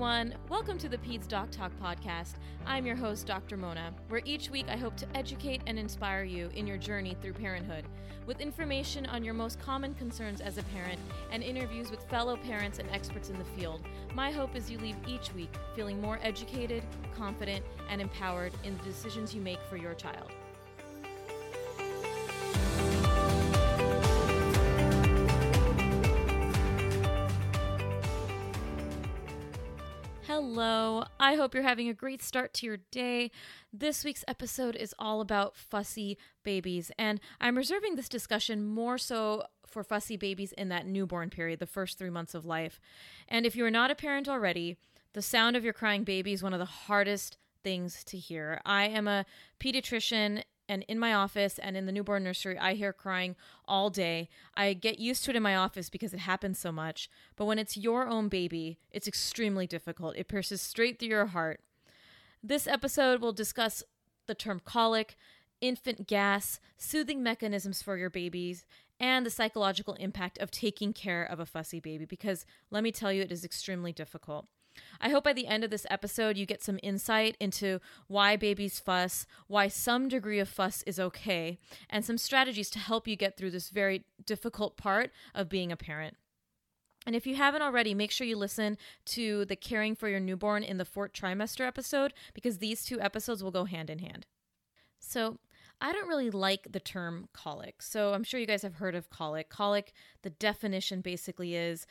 everyone. Welcome to the Peds Doc Talk podcast. I'm your host, Dr. Mona, where each week I hope to educate and inspire you in your journey through parenthood with information on your most common concerns as a parent and interviews with fellow parents and experts in the field. My hope is you leave each week feeling more educated, confident, and empowered in the decisions you make for your child. Hello. I hope you're having a great start to your day. This week's episode is all about fussy babies, and I'm reserving this discussion more so for fussy babies in that newborn period, the first three months of life. And if you are not a parent already, the sound of your crying baby is one of the hardest things to hear. I am a pediatrician and in my office and in the newborn nursery, I hear crying all day. I get used to it in my office because it happens so much. But when it's your own baby, it's extremely difficult. It pierces straight through your heart. This episode will discuss the term colic, infant gas, soothing mechanisms for your babies, and the psychological impact of taking care of a fussy baby because let me tell you, it is extremely difficult. I hope by the end of this episode, you get some insight into why babies fuss, why some degree of fuss is okay, and some strategies to help you get through this very difficult part of being a parent. And if you haven't already, make sure you listen to the Caring for Your Newborn in the Fourth Trimester episode because these two episodes will go hand in hand. So, I don't really like the term colic. So, I'm sure you guys have heard of colic. Colic, the definition basically is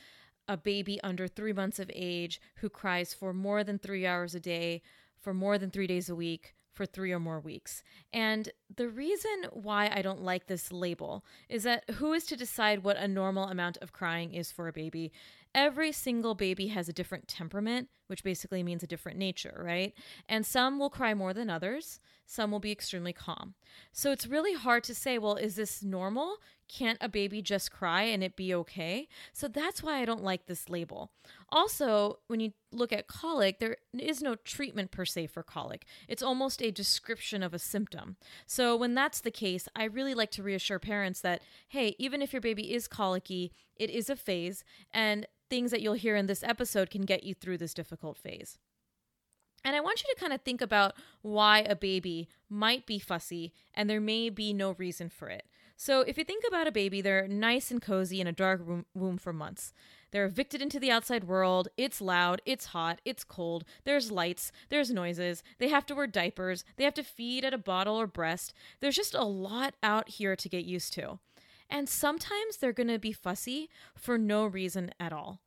a baby under three months of age who cries for more than three hours a day, for more than three days a week, for three or more weeks. And the reason why I don't like this label is that who is to decide what a normal amount of crying is for a baby? Every single baby has a different temperament, which basically means a different nature, right? And some will cry more than others, some will be extremely calm. So it's really hard to say, well, is this normal? Can't a baby just cry and it be okay? So that's why I don't like this label. Also, when you look at colic, there is no treatment per se for colic. It's almost a description of a symptom. So when that's the case, I really like to reassure parents that, hey, even if your baby is colicky, it is a phase, and things that you'll hear in this episode can get you through this difficult phase. And I want you to kind of think about why a baby might be fussy and there may be no reason for it. So, if you think about a baby, they're nice and cozy in a dark room, womb for months. They're evicted into the outside world. It's loud, it's hot, it's cold. There's lights, there's noises. They have to wear diapers. They have to feed at a bottle or breast. There's just a lot out here to get used to. And sometimes they're going to be fussy for no reason at all.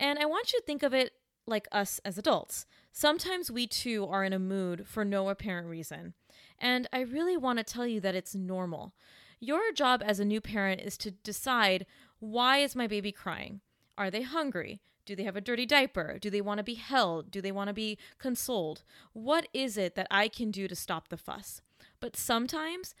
And I want you to think of it like us as adults. Sometimes we too are in a mood for no apparent reason. And I really want to tell you that it's normal. Your job as a new parent is to decide why is my baby crying? Are they hungry? Do they have a dirty diaper? Do they want to be held? Do they want to be consoled? What is it that I can do to stop the fuss? But sometimes,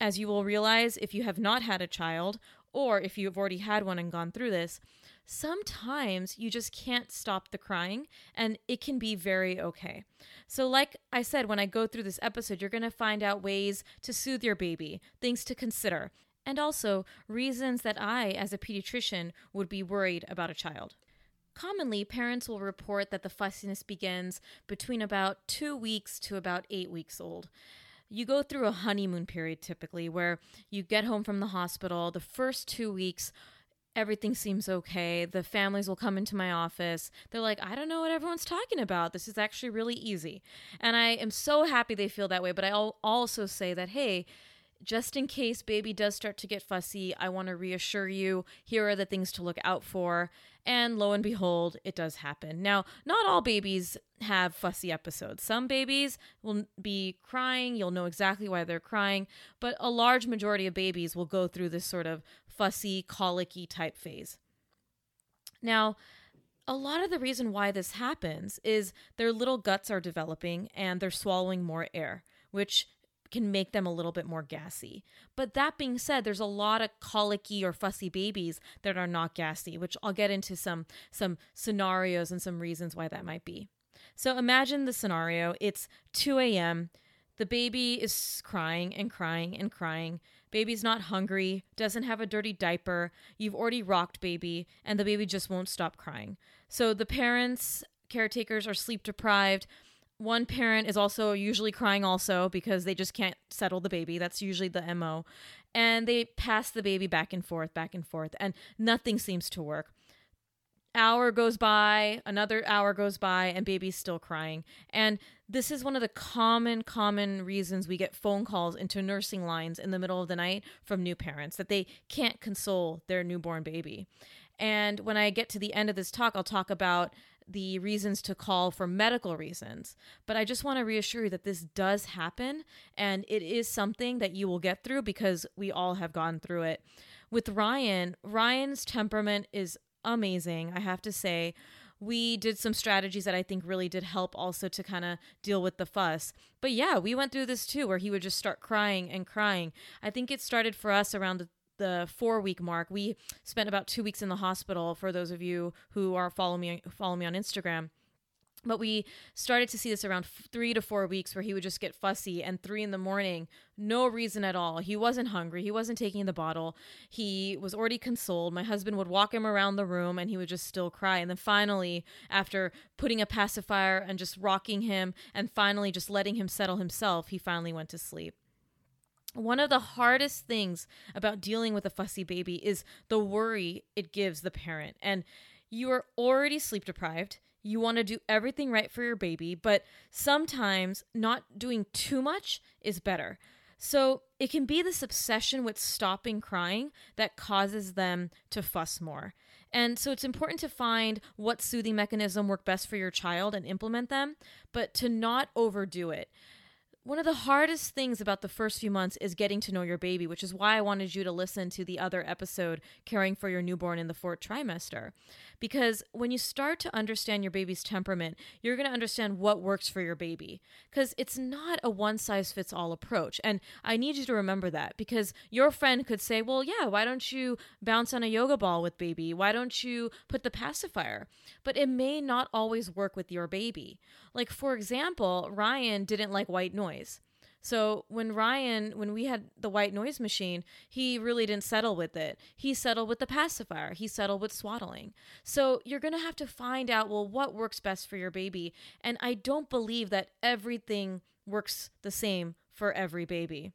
as you will realize if you have not had a child, or if you've already had one and gone through this, sometimes you just can't stop the crying and it can be very okay. So, like I said, when I go through this episode, you're going to find out ways to soothe your baby, things to consider, and also reasons that I, as a pediatrician, would be worried about a child. Commonly, parents will report that the fussiness begins between about two weeks to about eight weeks old. You go through a honeymoon period typically where you get home from the hospital. The first two weeks everything seems okay. The families will come into my office. They're like, I don't know what everyone's talking about. This is actually really easy. And I am so happy they feel that way. But I'll also say that, hey, just in case baby does start to get fussy, I want to reassure you here are the things to look out for. And lo and behold, it does happen. Now, not all babies have fussy episodes. Some babies will be crying, you'll know exactly why they're crying, but a large majority of babies will go through this sort of fussy, colicky type phase. Now, a lot of the reason why this happens is their little guts are developing and they're swallowing more air, which can make them a little bit more gassy. But that being said, there's a lot of colicky or fussy babies that are not gassy, which I'll get into some some scenarios and some reasons why that might be. So imagine the scenario. It's 2 a.m. The baby is crying and crying and crying. Baby's not hungry, doesn't have a dirty diaper. You've already rocked baby, and the baby just won't stop crying. So the parents, caretakers, are sleep deprived one parent is also usually crying also because they just can't settle the baby. That's usually the MO. And they pass the baby back and forth, back and forth, and nothing seems to work. Hour goes by, another hour goes by, and baby's still crying. And this is one of the common, common reasons we get phone calls into nursing lines in the middle of the night from new parents that they can't console their newborn baby. And when I get to the end of this talk, I'll talk about the reasons to call for medical reasons. But I just want to reassure you that this does happen and it is something that you will get through because we all have gone through it. With Ryan, Ryan's temperament is amazing, I have to say. We did some strategies that I think really did help also to kind of deal with the fuss. But yeah, we went through this too, where he would just start crying and crying. I think it started for us around the the four week mark. We spent about two weeks in the hospital. For those of you who are follow me follow me on Instagram. But we started to see this around three to four weeks where he would just get fussy and three in the morning, no reason at all. He wasn't hungry. He wasn't taking the bottle. He was already consoled. My husband would walk him around the room and he would just still cry. And then finally, after putting a pacifier and just rocking him and finally just letting him settle himself, he finally went to sleep. One of the hardest things about dealing with a fussy baby is the worry it gives the parent. And you are already sleep deprived. You want to do everything right for your baby, but sometimes not doing too much is better. So it can be this obsession with stopping crying that causes them to fuss more. And so it's important to find what soothing mechanism work best for your child and implement them, but to not overdo it one of the hardest things about the first few months is getting to know your baby, which is why I wanted you to listen to the other episode, Caring for Your Newborn in the Fourth Trimester. Because when you start to understand your baby's temperament, you're going to understand what works for your baby. Because it's not a one size fits all approach. And I need you to remember that because your friend could say, well, yeah, why don't you bounce on a yoga ball with baby? Why don't you put the pacifier? But it may not always work with your baby. Like, for example, Ryan didn't like white noise. So when Ryan, when we had the white noise machine, he really didn't settle with it. He settled with the pacifier. He settled with swaddling. So you're going to have to find out, well, what works best for your baby. And I don't believe that everything works the same for every baby.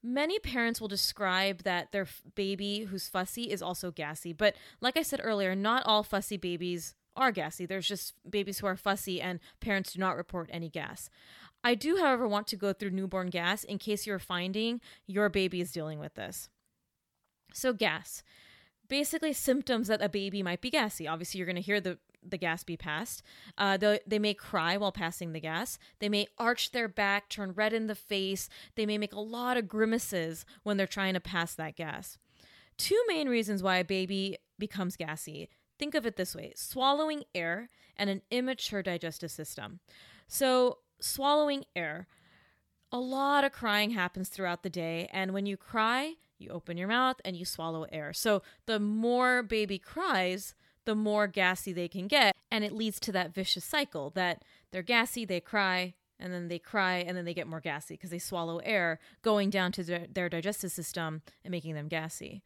Many parents will describe that their baby who's fussy is also gassy. But like I said earlier, not all fussy babies are gassy. There's just babies who are fussy, and parents do not report any gas. I do, however, want to go through newborn gas in case you're finding your baby is dealing with this. So, gas basically symptoms that a baby might be gassy. Obviously, you're going to hear the the gas be passed. Uh, they, they may cry while passing the gas. They may arch their back, turn red in the face. They may make a lot of grimaces when they're trying to pass that gas. Two main reasons why a baby becomes gassy Think of it this way swallowing air and an immature digestive system. So, swallowing air, a lot of crying happens throughout the day. And when you cry, you open your mouth and you swallow air. So, the more baby cries, the more gassy they can get. And it leads to that vicious cycle that they're gassy, they cry, and then they cry, and then they get more gassy because they swallow air, going down to their, their digestive system and making them gassy.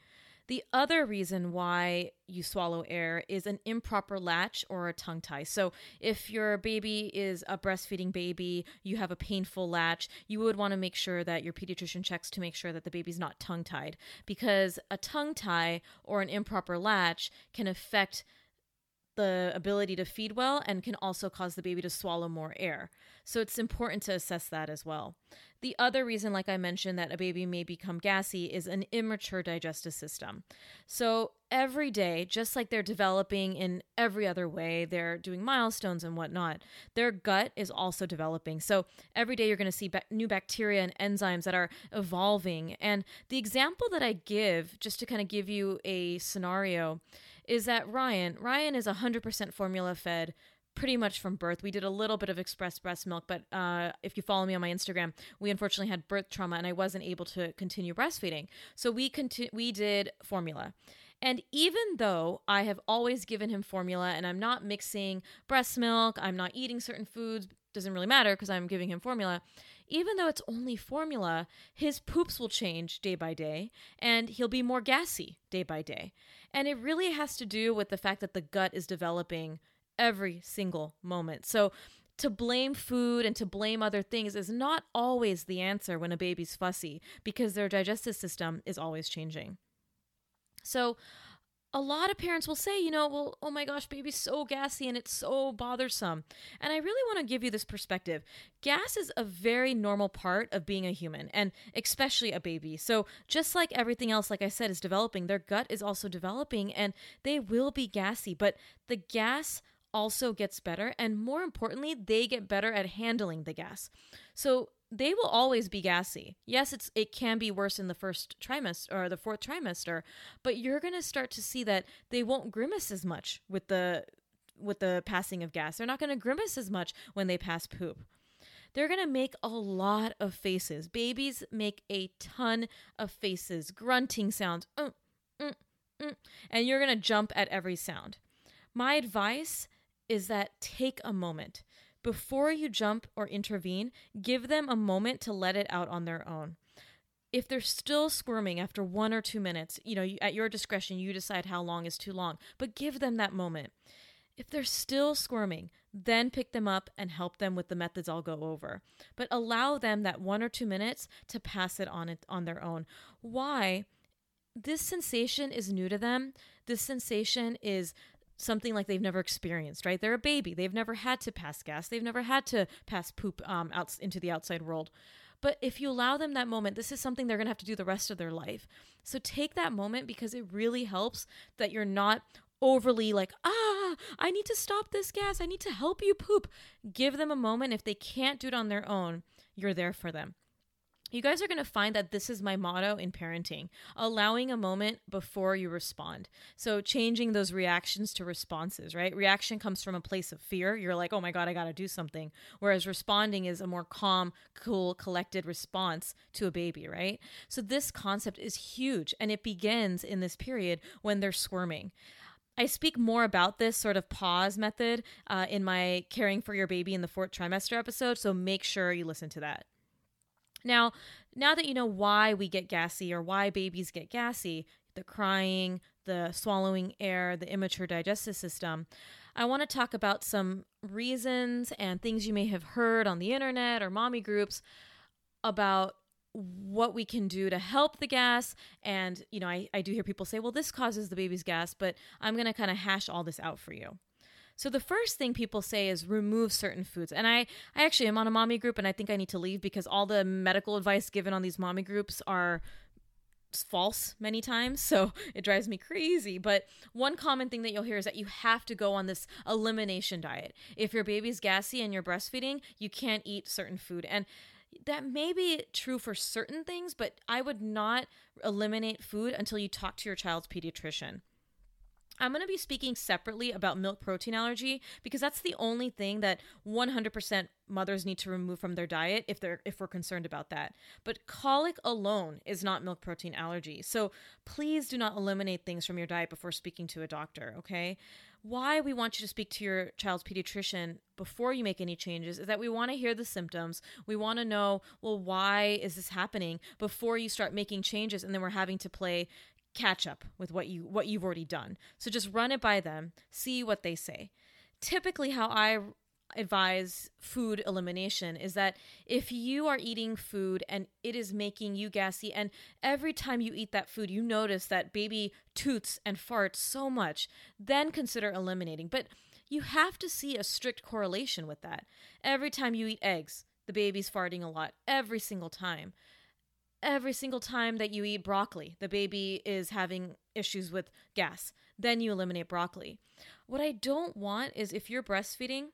The other reason why you swallow air is an improper latch or a tongue tie. So, if your baby is a breastfeeding baby, you have a painful latch, you would want to make sure that your pediatrician checks to make sure that the baby's not tongue tied because a tongue tie or an improper latch can affect the ability to feed well and can also cause the baby to swallow more air. So it's important to assess that as well. The other reason, like I mentioned, that a baby may become gassy is an immature digestive system. So every day, just like they're developing in every other way, they're doing milestones and whatnot, their gut is also developing. So every day you're going to see ba- new bacteria and enzymes that are evolving. And the example that I give, just to kind of give you a scenario, is that Ryan, Ryan is 100% formula fed pretty much from birth. We did a little bit of express breast milk, but uh, if you follow me on my Instagram, we unfortunately had birth trauma and I wasn't able to continue breastfeeding. So we conti- we did formula. And even though I have always given him formula and I'm not mixing breast milk, I'm not eating certain foods, doesn't really matter because I'm giving him formula. Even though it's only formula, his poops will change day by day and he'll be more gassy day by day. And it really has to do with the fact that the gut is developing every single moment. So to blame food and to blame other things is not always the answer when a baby's fussy because their digestive system is always changing. So a lot of parents will say, you know, well, oh my gosh, baby's so gassy and it's so bothersome. And I really want to give you this perspective. Gas is a very normal part of being a human and especially a baby. So, just like everything else, like I said, is developing, their gut is also developing and they will be gassy, but the gas also gets better and more importantly they get better at handling the gas so they will always be gassy. Yes, it's it can be worse in the first trimester or the fourth trimester, but you're going to start to see that they won't grimace as much with the with the passing of gas. They're not going to grimace as much when they pass poop. They're going to make a lot of faces. Babies make a ton of faces, grunting sounds. Mm, mm, mm, and you're going to jump at every sound. My advice is that take a moment before you jump or intervene, give them a moment to let it out on their own. If they're still squirming after one or two minutes, you know, at your discretion, you decide how long is too long, but give them that moment. If they're still squirming, then pick them up and help them with the methods I'll go over. But allow them that one or two minutes to pass it on it on their own. Why? This sensation is new to them. This sensation is something like they've never experienced, right? They're a baby. They've never had to pass gas. They've never had to pass poop um, out into the outside world. But if you allow them that moment, this is something they're going to have to do the rest of their life. So take that moment because it really helps that you're not overly like, ah, I need to stop this gas. I need to help you poop. Give them a moment. If they can't do it on their own, you're there for them you guys are going to find that this is my motto in parenting allowing a moment before you respond. So, changing those reactions to responses, right? Reaction comes from a place of fear. You're like, oh my God, I got to do something. Whereas responding is a more calm, cool, collected response to a baby, right? So, this concept is huge and it begins in this period when they're squirming. I speak more about this sort of pause method uh, in my Caring for Your Baby in the Fourth Trimester episode, so make sure you listen to that. Now, now that you know why we get gassy or why babies get gassy, the crying, the swallowing air, the immature digestive system, I want to talk about some reasons and things you may have heard on the internet or mommy groups about what we can do to help the gas. And you know I, I do hear people say well this causes the baby's gas but i'm going to kind of hash all this out for you so the first thing people say is remove certain foods. And I, I actually am on a mommy group and I think I need to leave because all the medical advice given on these mommy groups are false many times. So it drives me crazy. But one common thing that you'll hear is that you have to go on this elimination diet. If your baby's gassy and you're breastfeeding you can't eat certain food. And that may be true for certain things but i would not eliminate food until you talk to your child's pediatrician I'm going to be speaking separately about milk protein allergy because that's the only thing that 100% mothers need to remove from their diet if they're if we're concerned about that. But colic alone is not milk protein allergy. So please do not eliminate things from your diet before speaking to a doctor, okay? Why we want you to speak to your child's pediatrician before you make any changes is that we want to hear the symptoms. We want to know, well, why is this happening before you start making changes and then we're having to play catch up with what you what you've already done. So just run it by them, see what they say. Typically how I advise food elimination is that if you are eating food and it is making you gassy and every time you eat that food you notice that baby toots and farts so much then consider eliminating but you have to see a strict correlation with that every time you eat eggs the baby's farting a lot every single time every single time that you eat broccoli the baby is having issues with gas. Then you eliminate broccoli. What i don't want is if you're breastfeeding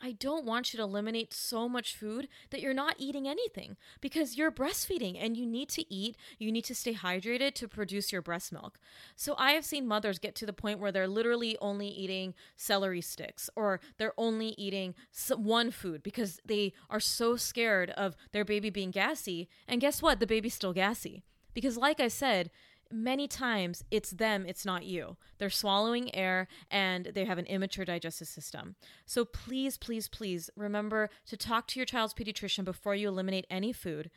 I don't want you to eliminate so much food that you're not eating anything because you're breastfeeding and you need to eat, you need to stay hydrated to produce your breast milk. So I have seen mothers get to the point where they're literally only eating celery sticks or they're only eating one food because they are so scared of their baby being gassy. And guess what? The baby's still gassy. Because, like I said, many times it's them, it's not you. They're swallowing air and they have an immature digestive system. So please, please, please remember to talk to your child's pediatrician before you eliminate any food.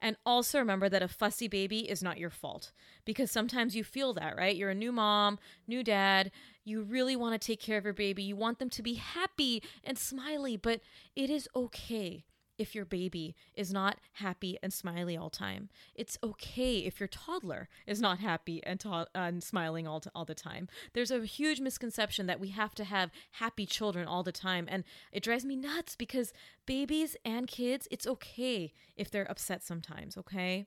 And also remember that a fussy baby is not your fault because sometimes you feel that, right? You're a new mom, new dad. You really want to take care of your baby. You want them to be happy and smiley, but it is okay if your baby is not happy and smiley all time. It's okay if your toddler is not happy and, to- and smiling all, all the time. There's a huge misconception that we have to have happy children all the time. And it drives me nuts because babies and kids, it's okay if they're upset sometimes, okay?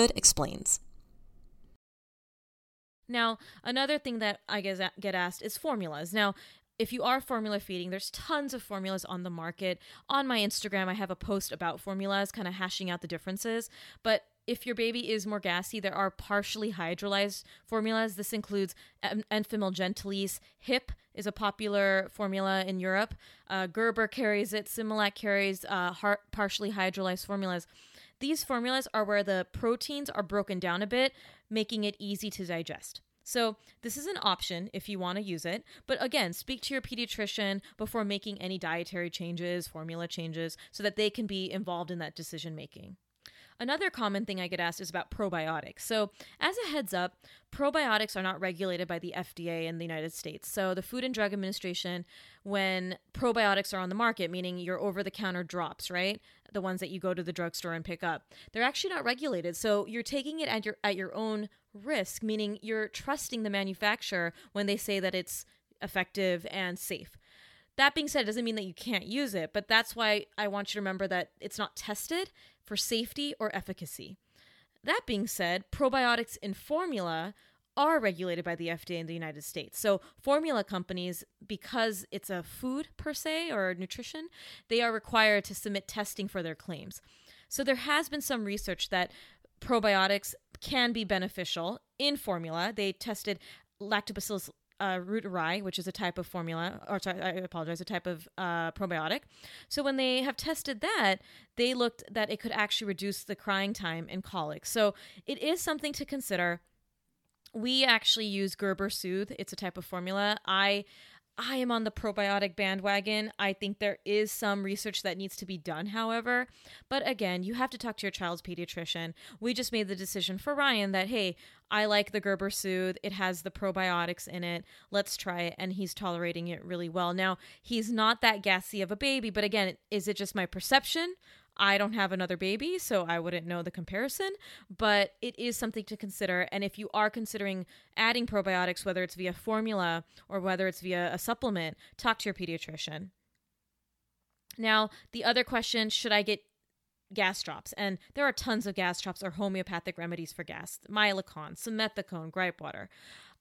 Explains. Now, another thing that I get asked is formulas. Now, if you are formula feeding, there's tons of formulas on the market. On my Instagram, I have a post about formulas, kind of hashing out the differences. But if your baby is more gassy, there are partially hydrolyzed formulas. This includes Enfamil Gentlease. HiPP is a popular formula in Europe. Uh, Gerber carries it. Similac carries uh, partially hydrolyzed formulas. These formulas are where the proteins are broken down a bit, making it easy to digest. So, this is an option if you want to use it. But again, speak to your pediatrician before making any dietary changes, formula changes, so that they can be involved in that decision making. Another common thing I get asked is about probiotics. So, as a heads up, probiotics are not regulated by the FDA in the United States. So, the Food and Drug Administration, when probiotics are on the market, meaning your over the counter drops, right? The ones that you go to the drugstore and pick up, they're actually not regulated. So, you're taking it at your at your own risk, meaning you're trusting the manufacturer when they say that it's effective and safe That being said, it doesn't mean that you can't use it, but that's why I want you to remember that it's not tested for safety or efficacy. That being said, probiotics in formula are regulated by the FDA in the United States. So, formula companies, because it's a food per se or nutrition, they are required to submit testing for their claims. So, there has been some research that probiotics can be beneficial in formula. They tested Lactobacillus uh, reuteri, which is a type of formula, or sorry, I apologize, a type of uh, probiotic. So when they have tested that, they looked that it could actually reduce the crying time in colic. So it is something to consider. We actually use Gerber Soothe. It's a type of formula. I I am on the probiotic bandwagon. I think there is some research that needs to be done, however. But again, you have to talk to your child's pediatrician. We just made the decision for Ryan that, hey, I like the Gerber Soothe. It has the probiotics in it. Let's try it. And he's tolerating it really well. Now, he's not that gassy of a baby, but again, is it just my perception? I don't have another baby, so I wouldn't know the comparison, but it is something to consider. And if you are considering adding probiotics, whether it's via formula or whether it's via a supplement, talk to your pediatrician. Now, the other question should I get gas drops? And there are tons of gas drops or homeopathic remedies for gas Mylicon, simethicone, gripe water.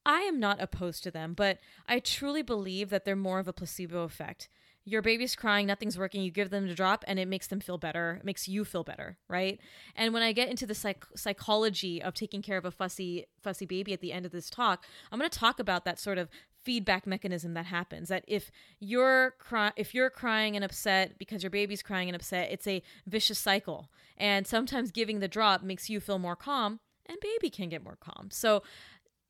I am not opposed to them, but I truly believe that they're more of a placebo effect your baby's crying, nothing's working, you give them the drop and it makes them feel better, it makes you feel better, right? And when I get into the psych- psychology of taking care of a fussy fussy baby at the end of this talk, I'm going to talk about that sort of feedback mechanism that happens that if you're cry- if you're crying and upset because your baby's crying and upset, it's a vicious cycle. And sometimes giving the drop makes you feel more calm and baby can get more calm. So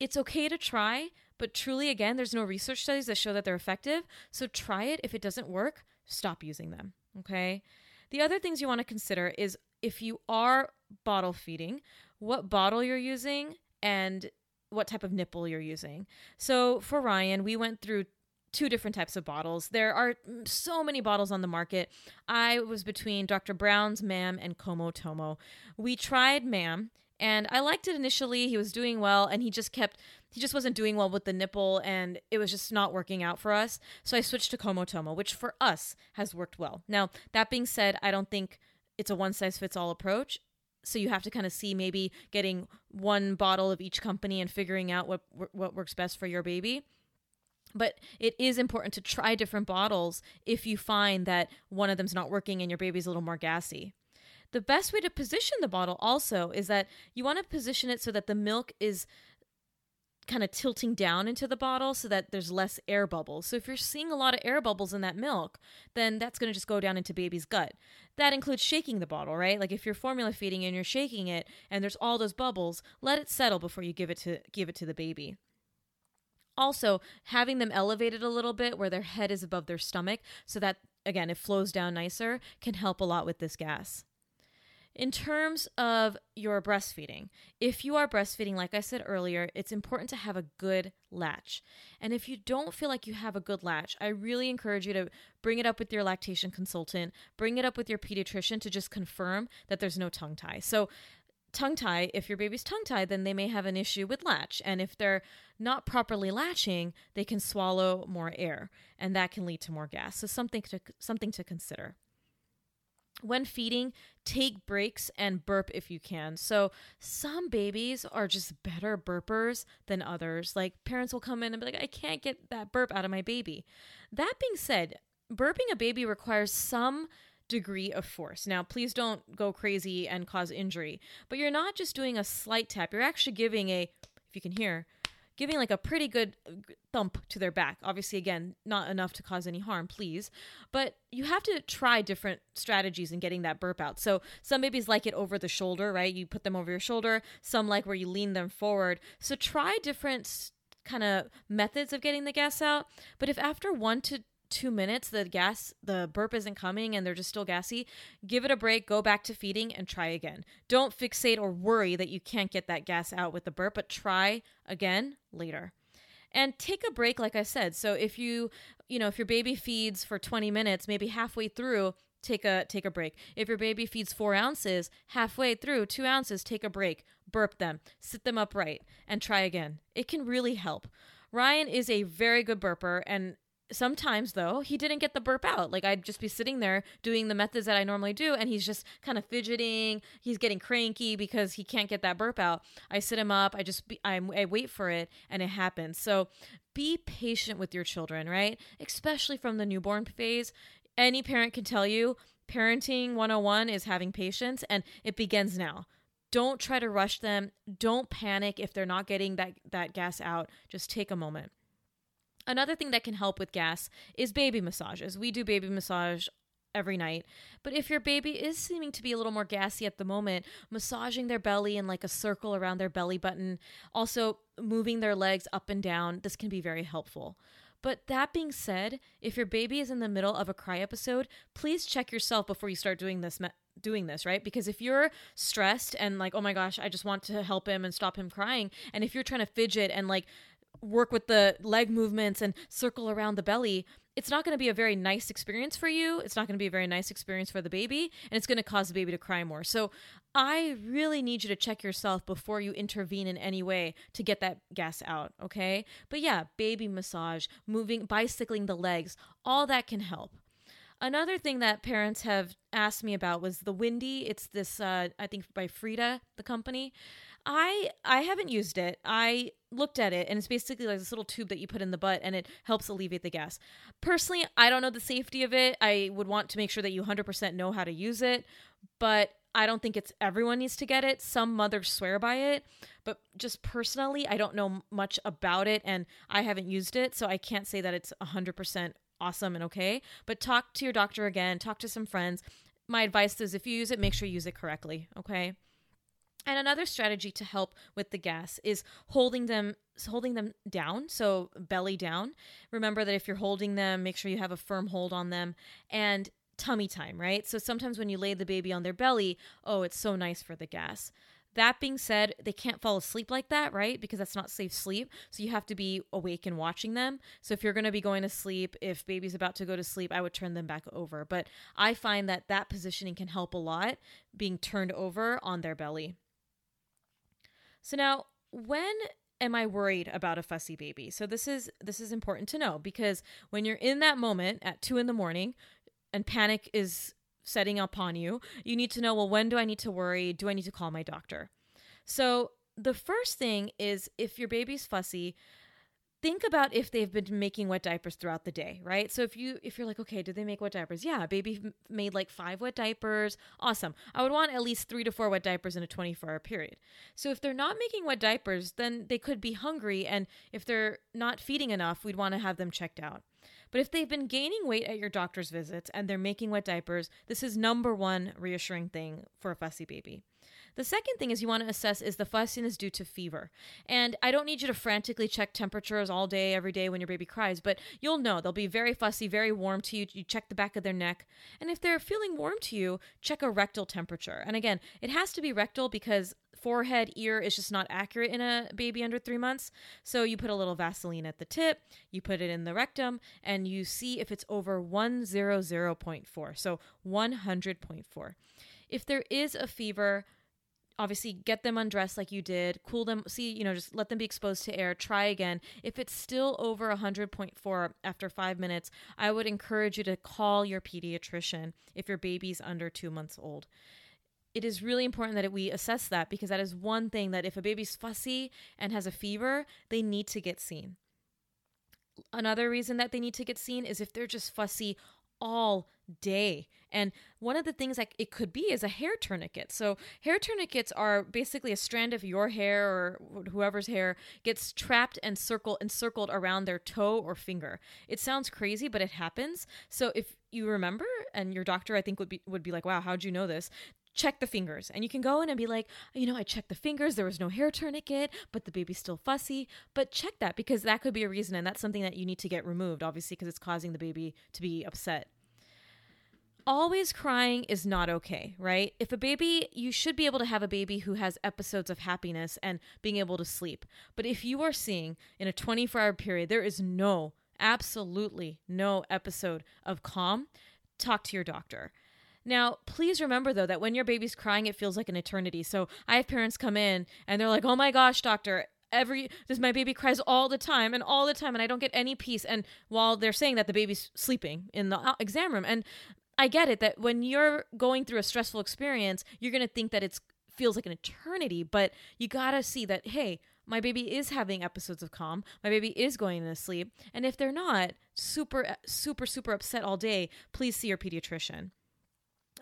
it's okay to try, but truly, again, there's no research studies that show that they're effective. So try it. If it doesn't work, stop using them. Okay. The other things you want to consider is if you are bottle feeding, what bottle you're using and what type of nipple you're using. So for Ryan, we went through two different types of bottles. There are so many bottles on the market. I was between Dr. Brown's MAM and Comotomo. We tried MAM and I liked it initially. He was doing well and he just kept he just wasn't doing well with the nipple and it was just not working out for us. So I switched to Comotomo, which for us has worked well. Now, that being said, I don't think it's a one size fits all approach. So you have to kind of see maybe getting one bottle of each company and figuring out what what works best for your baby. But it is important to try different bottles if you find that one of them's not working and your baby's a little more gassy. The best way to position the bottle also is that you want to position it so that the milk is kind of tilting down into the bottle so that there's less air bubbles. So if you're seeing a lot of air bubbles in that milk, then that's going to just go down into baby's gut. That includes shaking the bottle, right? Like if you're formula feeding and you're shaking it and there's all those bubbles, let it settle before you give it to give it to the baby. Also, having them elevated a little bit where their head is above their stomach so that again, it flows down nicer can help a lot with this gas. In terms of your breastfeeding, if you are breastfeeding, like I said earlier, it's important to have a good latch. And if you don't feel like you have a good latch, I really encourage you to bring it up with your lactation consultant, bring it up with your pediatrician to just confirm that there's no tongue tie. So, tongue tie, if your baby's tongue tied, then they may have an issue with latch. And if they're not properly latching, they can swallow more air, and that can lead to more gas. So, something to, something to consider. When feeding, take breaks and burp if you can. So, some babies are just better burpers than others. Like, parents will come in and be like, I can't get that burp out of my baby. That being said, burping a baby requires some degree of force. Now, please don't go crazy and cause injury, but you're not just doing a slight tap, you're actually giving a, if you can hear, giving like a pretty good uh, thump to their back. Obviously, again, not enough to cause any harm, please. But you have to try different strategies in getting that burp out. So some babies like it over the shoulder, right? You put them over your shoulder. Some like where you lean them forward. So try different kind of methods of getting the gas out. But if after one to two minutes the gas the burp isn't coming and they're just still gassy give it a break go back to feeding and try again. Don't fixate or worry that you can't get that gas out with the burp but try again later. And take a break like i said. So if you you know if your baby feeds for 20 minutes maybe halfway through take a take a break. If your baby feeds four ounces halfway through two ounces take a break burp them sit them upright and try again. It can really help. Ryan is a very good burper and sometimes though he didn't get the burp out. Like i'd just be sitting there doing the methods that i normally do and he's just kind of fidgeting. He's getting cranky because he can't get that burp out. I sit him up. I just be, I, I wait for it and it happens. So be patient with your children right? Especially from the newborn phase. Any parent can tell you parenting 101 is having patience and it begins now. Don't try to rush them. Don't panic if they're not getting that that gas out. Just take a moment Another thing that can help with gas is baby massages. We do baby massage every night. But if your baby is seeming to be a little more gassy at the moment, massaging their belly in like a circle around their belly button, also moving their legs up and down, this can be very helpful. But that being said, if your baby is in the middle of a cry episode, please check yourself before you start doing this doing this, right? Because if you're stressed and like, "Oh my gosh, I just want to help him and stop him crying," and if you're trying to fidget and like work with the leg movements and circle around the belly, it's not going to be a very nice experience for you. It's not going to be a very nice experience for the baby, and it's going to cause the baby to cry more. So, I really need you to check yourself before you intervene in any way to get that gas out, okay? But yeah, baby massage, moving, bicycling the legs, all that can help. Another thing that parents have asked me about was the Windi. It's this, uh, I think, by Frida, the company. I I haven't used it. I looked at it and it's basically like this little tube that you put in the butt and it helps alleviate the gas. Personally, I don't know the safety of it. I would want to make sure that you 100% know how to use it, but I don't think it's everyone needs to get it. Some mothers swear by it, but just personally, I don't know much about it and I haven't used it, so I can't say that it's 100% awesome and okay. But talk to your doctor again, talk to some friends. My advice is if you use it, make sure you use it correctly, okay? And another strategy to help with the gas is holding them holding them down, so belly down. Remember that if you're holding them, make sure you have a firm hold on them and tummy time, right? So sometimes when you lay the baby on their belly, oh, it's so nice for the gas. That being said, they can't fall asleep like that, right? Because that's not safe sleep. So you have to be awake and watching them. So if you're going to be going to sleep, if baby's about to go to sleep, I would turn them back over. But I find that that positioning can help a lot being turned over on their belly. So now, when am I worried about a fussy baby? So this is this is important to know because when you're in that moment at two in the morning and panic is setting upon you, you need to know, well, when do I need to worry? Do I need to call my doctor? So the first thing is if your baby's fussy, think about if they've been making wet diapers throughout the day right? So if you if you're like okay did they make wet diapers? Yeah baby made like five wet diapers. Awesome. I would want at least three to four wet diapers in a 24 hour period. So if they're not making wet diapers then they could be hungry and if they're not feeding enough we'd want to have them checked out. But if they've been gaining weight at your doctor's visits and they're making wet diapers this is number one reassuring thing for a fussy baby the second thing is you want to assess is the fussiness due to fever. And I don't need you to frantically check temperatures all day, every day when your baby cries, but you'll know they'll be very fussy, very warm to you. You check the back of their neck. And if they're feeling warm to you, check a rectal temperature. And again, it has to be rectal because forehead, ear is just not accurate in a baby under three months. So you put a little Vaseline at the tip, you put it in the rectum, and you see if it's over 100.4. So 100.4. If there is a fever, obviously get them undressed like you did cool them see you know just let them be exposed to air try again. If it's still over 100.4 after five minutes i would encourage you to call your pediatrician if your baby's under two months old. It is really important that we assess that because that is one thing that if a baby's fussy and has a fever they need to get seen. Another reason that they need to get seen is if they're just fussy all day. And one of the things like it could be is a hair tourniquet. So hair tourniquets are basically a strand of your hair or whoever's hair gets trapped and circled encircled around their toe or finger. It sounds crazy, but it happens. So if you remember, and your doctor I think would be would be like, "Wow, how'd you know this?" check the fingers and you can go in and be like you know i checked the fingers there was no hair tourniquet but the baby's still fussy but check that because that could be a reason and that's something that you need to get removed obviously because it's causing the baby to be upset always crying is not okay, right? If a baby, you should be able to have a baby who has episodes of happiness and being able to sleep. But if you are seeing in a 24 hour period, there is no, absolutely no episode of calm, talk to your doctor. Now, please remember though that when your baby's crying, it feels like an eternity. So I have parents come in and they're like, oh my gosh, doctor, every this my baby cries all the time and all the time and I don't get any peace and while they're saying that the baby's sleeping in the uh, exam room and I get it that when you're going through a stressful experience you're going to think that it's feels like an eternity but you got to see that hey my baby is having episodes of calm my baby is going to sleep and if they're not super uh, super super upset all day please see your pediatrician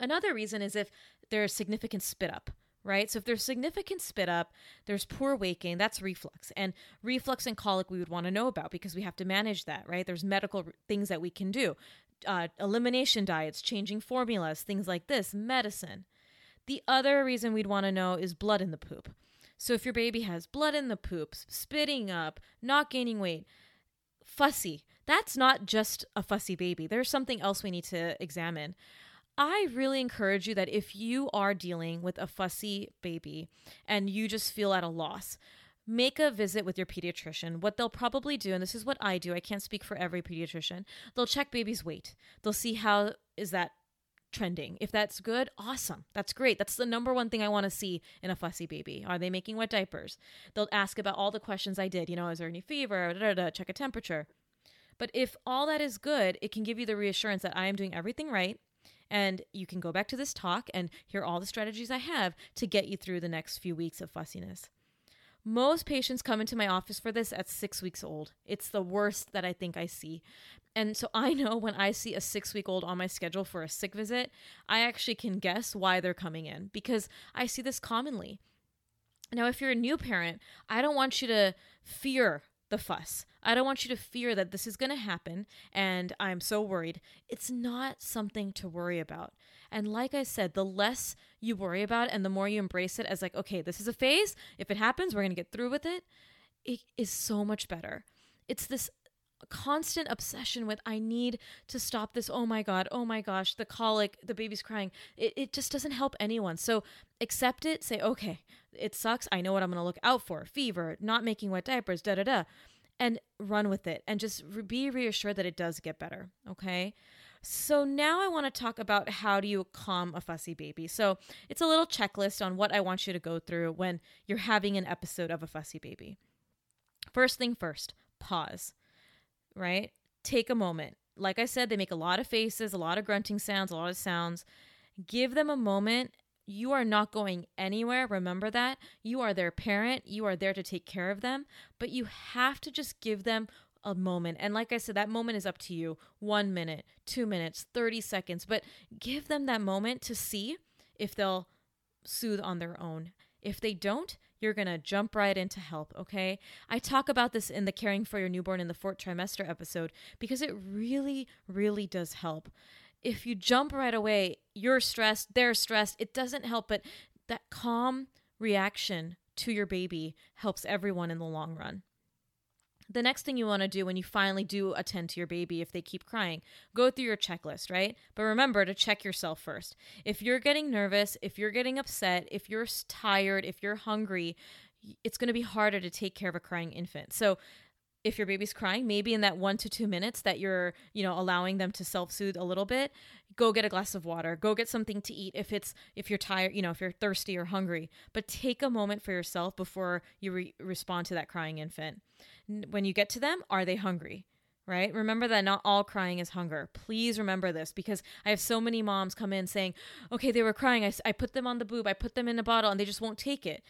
another reason is if there's significant spit up right? So if there's significant spit up, there's poor waking, that's reflux. And reflux and colic we would want to know about because we have to manage that, right? There's medical things that we can do. Uh, elimination diets, changing formulas, things like this, medicine. The other reason we'd want to know is blood in the poop. So if your baby has blood in the poops, spitting up, not gaining weight, fussy, that's not just a fussy baby. There's something else we need to examine. I really encourage you that if you are dealing with a fussy baby and you just feel at a loss, make a visit with your pediatrician. What they'll probably do, and this is what I do, I can't speak for every pediatrician, they'll check baby's weight. They'll see how is that trending. If that's good, awesome. That's great. That's the number one thing I want to see in a fussy baby. Are they making wet diapers? They'll ask about all the questions I did. You know, is there any fever? Da, da, da, check a temperature. But if all that is good, it can give you the reassurance that I am doing everything right and you can go back to this talk and hear all the strategies I have to get you through the next few weeks of fussiness. Most patients come into my office for this at six weeks old. It's the worst that I think I see. And so I know when I see a six week old on my schedule for a sick visit, I actually can guess why they're coming in because I see this commonly. Now, if you're a new parent, I don't want you to fear the fuss. I don't want you to fear that this is going to happen and I'm so worried. It's not something to worry about. And like I said, the less you worry about it and the more you embrace it as like, okay, this is a phase. If it happens, we're going to get through with it. It is so much better. It's this constant obsession with I need to stop this. Oh my God. Oh my gosh. The colic, the baby's crying. It, it just doesn't help anyone. So accept it. Say, okay, it sucks. I know what I'm going to look out for fever, not making wet diapers, da da da. And run with it and just be reassured that it does get better. Okay. So now I want to talk about how do you calm a fussy baby. So it's a little checklist on what I want you to go through when you're having an episode of a fussy baby. First thing first, pause right? Take a moment. Like I said, they make a lot of faces, a lot of grunting sounds, a lot of sounds. Give them a moment. You are not going anywhere. Remember that. You are their parent. You are there to take care of them, but you have to just give them a moment. And like I said, that moment is up to you one minute, two minutes, 30 seconds, but give them that moment to see if they'll soothe on their own. If they don't, you're going to jump right into help, okay? I talk about this in the Caring for Your Newborn in the Fourth Trimester episode because it really, really does help. If you jump right away, you're stressed, they're stressed, it doesn't help, but that calm reaction to your baby helps everyone in the long run the next thing you want to do when you finally do attend to your baby if they keep crying go through your checklist right? But remember to check yourself first. If you're getting nervous if you're getting upset if you're tired if you're hungry it's going to be harder to take care of a crying infant. So if your baby's crying maybe in that one to two minutes that you're you know allowing them to self-soothe a little bit go get a glass of water go get something to eat if it's if you're tired you know if you're thirsty or hungry but take a moment for yourself before you re- respond to that crying infant when you get to them, are they hungry? Right? Remember that not all crying is hunger. Please remember this because I have so many moms come in saying, okay, they were crying. I, I put them on the boob, I put them in a bottle, and they just won't take it.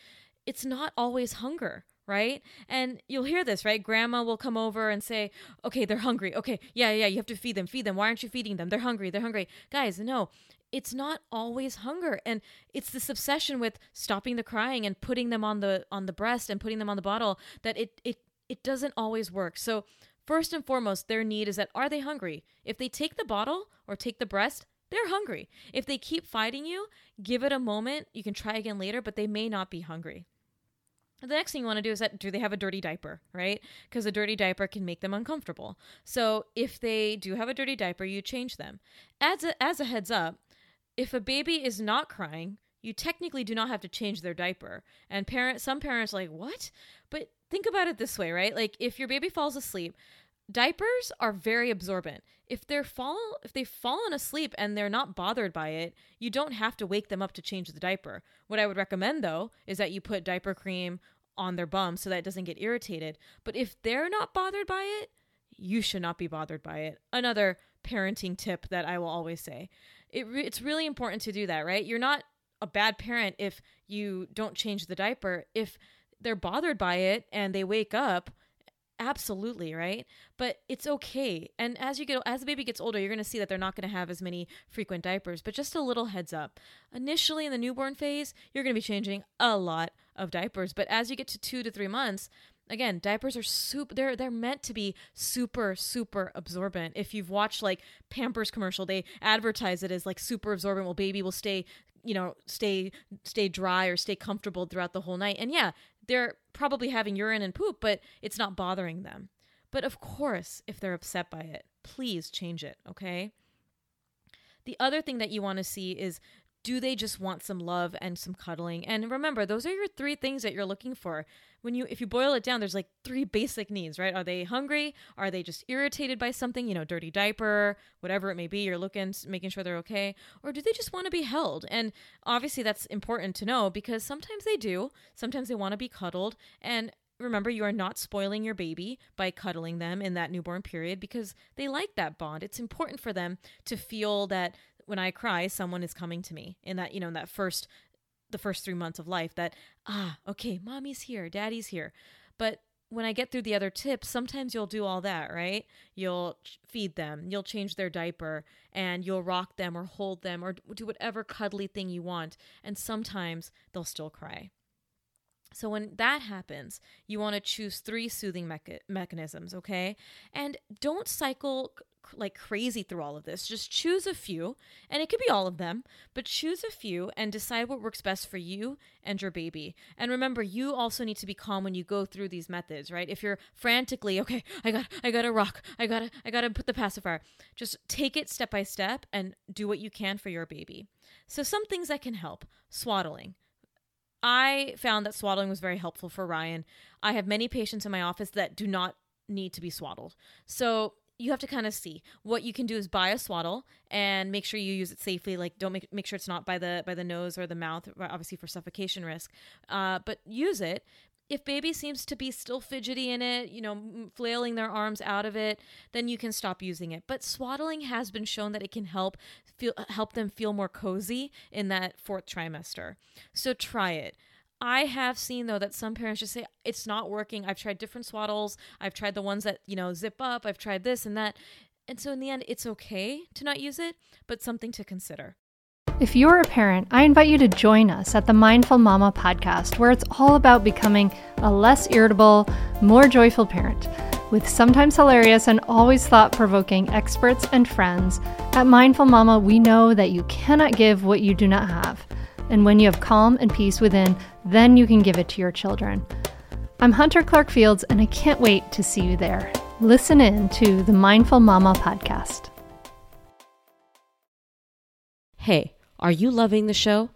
It's not always hunger right? And you'll hear this, right? Grandma will come over and say, "Okay, they're hungry. Okay, yeah, yeah, you have to feed them. Feed them. Why aren't you feeding them? They're hungry. They're hungry." Guys, no. It's not always hunger, and it's this obsession with stopping the crying and putting them on the on the breast and putting them on the bottle that it it it doesn't always work. So, first and foremost, their need is that are they hungry? If they take the bottle or take the breast, they're hungry. If they keep fighting you, give it a moment. You can try again later, but they may not be hungry. The next thing you want to do is that do they have a dirty diaper, right? Because a dirty diaper can make them uncomfortable. So if they do have a dirty diaper, you change them. As a, as a heads up, if a baby is not crying, you technically do not have to change their diaper. And parent some parents like, "What?" But think about it this way, right? Like if your baby falls asleep, diapers are very absorbent. If they're fall if they've fallen asleep and they're not bothered by it, you don't have to wake them up to change the diaper. What I would recommend though is that you put diaper cream on their bum so that it doesn't get irritated. But if they're not bothered by it, you should not be bothered by it. Another parenting tip that I will always say. It re- it's really important to do that, right? You're not a bad parent if you don't change the diaper. If they're bothered by it and they wake up, absolutely, right? But it's okay. And as you get as the baby gets older, you're going to see that they're not going to have as many frequent diapers, but just a little heads up. Initially in the newborn phase, you're going to be changing a lot of diapers, but as you get to 2 to 3 months, again diapers are super they're they're meant to be super super absorbent if you've watched like pampers commercial they advertise it as like super absorbent well baby will stay you know stay stay dry or stay comfortable throughout the whole night and yeah they're probably having urine and poop but it's not bothering them. But of course if they're upset by it please change it okay? The other thing that you want to see is do they just want some love and some cuddling? And remember those are your three things that you're looking for. When you if you boil it down there's like three basic needs right? Are they hungry? Are they just irritated by something you know dirty diaper whatever it may be you're looking making sure they're okay? Or do they just want to be held? And obviously that's important to know because sometimes they do. Sometimes they want to be cuddled. And remember you are not spoiling your baby by cuddling them in that newborn period because they like that bond. It's important for them to feel that when i cry someone is coming to me in that you know in that first the first three months of life that, ah, okay, mommy's here, daddy's here. But when I get through the other tips, sometimes you'll do all that, right? You'll feed them, you'll change their diaper, and you'll rock them or hold them or do whatever cuddly thing you want. And sometimes they'll still cry. So when that happens, you want to choose three soothing mecha- mechanisms, okay? And don't cycle like crazy through all of this. Just choose a few, and it could be all of them, but choose a few and decide what works best for you and your baby. And remember, you also need to be calm when you go through these methods, right? If you're frantically, okay, I got I got to rock. I got to I got to put the pacifier. Just take it step by step and do what you can for your baby. So some things that can help. Swaddling. I found that swaddling was very helpful for Ryan. I have many patients in my office that do not need to be swaddled. So you have to kind of see what you can do is buy a swaddle and make sure you use it safely like don't make make sure it's not by the by the nose or the mouth obviously for suffocation risk uh, but use it if baby seems to be still fidgety in it, you know, flailing their arms out of it, then you can stop using it. But swaddling has been shown that it can help feel help them feel more cozy in that fourth trimester. So try it. I have seen though that some parents just say it's not working. I've tried different swaddles. I've tried the ones that, you know, zip up. I've tried this and that. And so in the end, it's okay to not use it, but something to consider. If you're a parent, I invite you to join us at the Mindful Mama podcast, where it's all about becoming a less irritable, more joyful parent. With sometimes hilarious and always thought provoking experts and friends, at Mindful Mama, we know that you cannot give what you do not have. And when you have calm and peace within, then you can give it to your children. I'm Hunter Clark Fields, and I can't wait to see you there. Listen in to the Mindful Mama podcast. Hey, are you loving the show?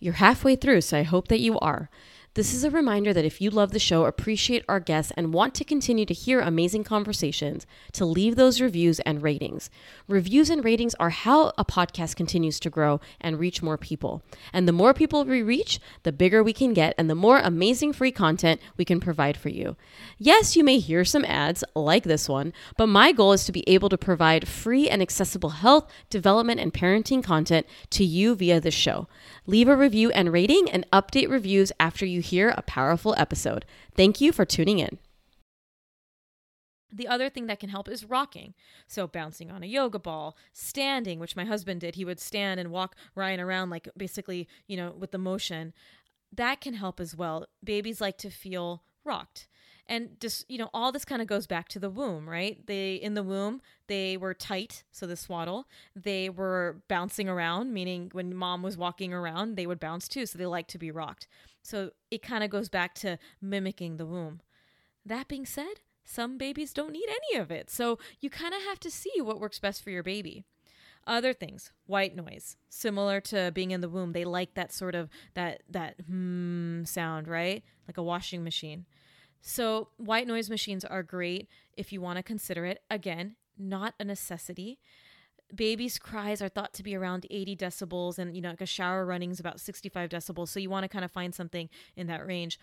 You're halfway through, so I hope that you are. This is a reminder that if you love the show, appreciate our guests, and want to continue to hear amazing conversations, to leave those reviews and ratings. Reviews and ratings are how a podcast continues to grow and reach more people. And the more people we reach, the bigger we can get, and the more amazing free content we can provide for you. Yes, you may hear some ads like this one, but my goal is to be able to provide free and accessible health, development, and parenting content to you via the show. Leave a review and rating and update reviews after you hear a powerful episode. Thank you for tuning in. The other thing that can help is rocking. So, bouncing on a yoga ball, standing, which my husband did. He would stand and walk Ryan around, like basically, you know, with the motion. That can help as well. Babies like to feel rocked and just you know all this kind of goes back to the womb right? They in the womb they were tight so the swaddle. They were bouncing around meaning when mom was walking around they would bounce too so they like to be rocked. So it kind of goes back to mimicking the womb. That being said some babies don't need any of it so you kind of have to see what works best for your baby. Other things white noise similar to being in the womb they like that sort of that that hmm sound right? Like a washing machine so, white noise machines are great if you want to consider it. Again, not a necessity. Babies' cries are thought to be around 80 decibels, and you know, like a shower running is about 65 decibels. So, you want to kind of find something in that range.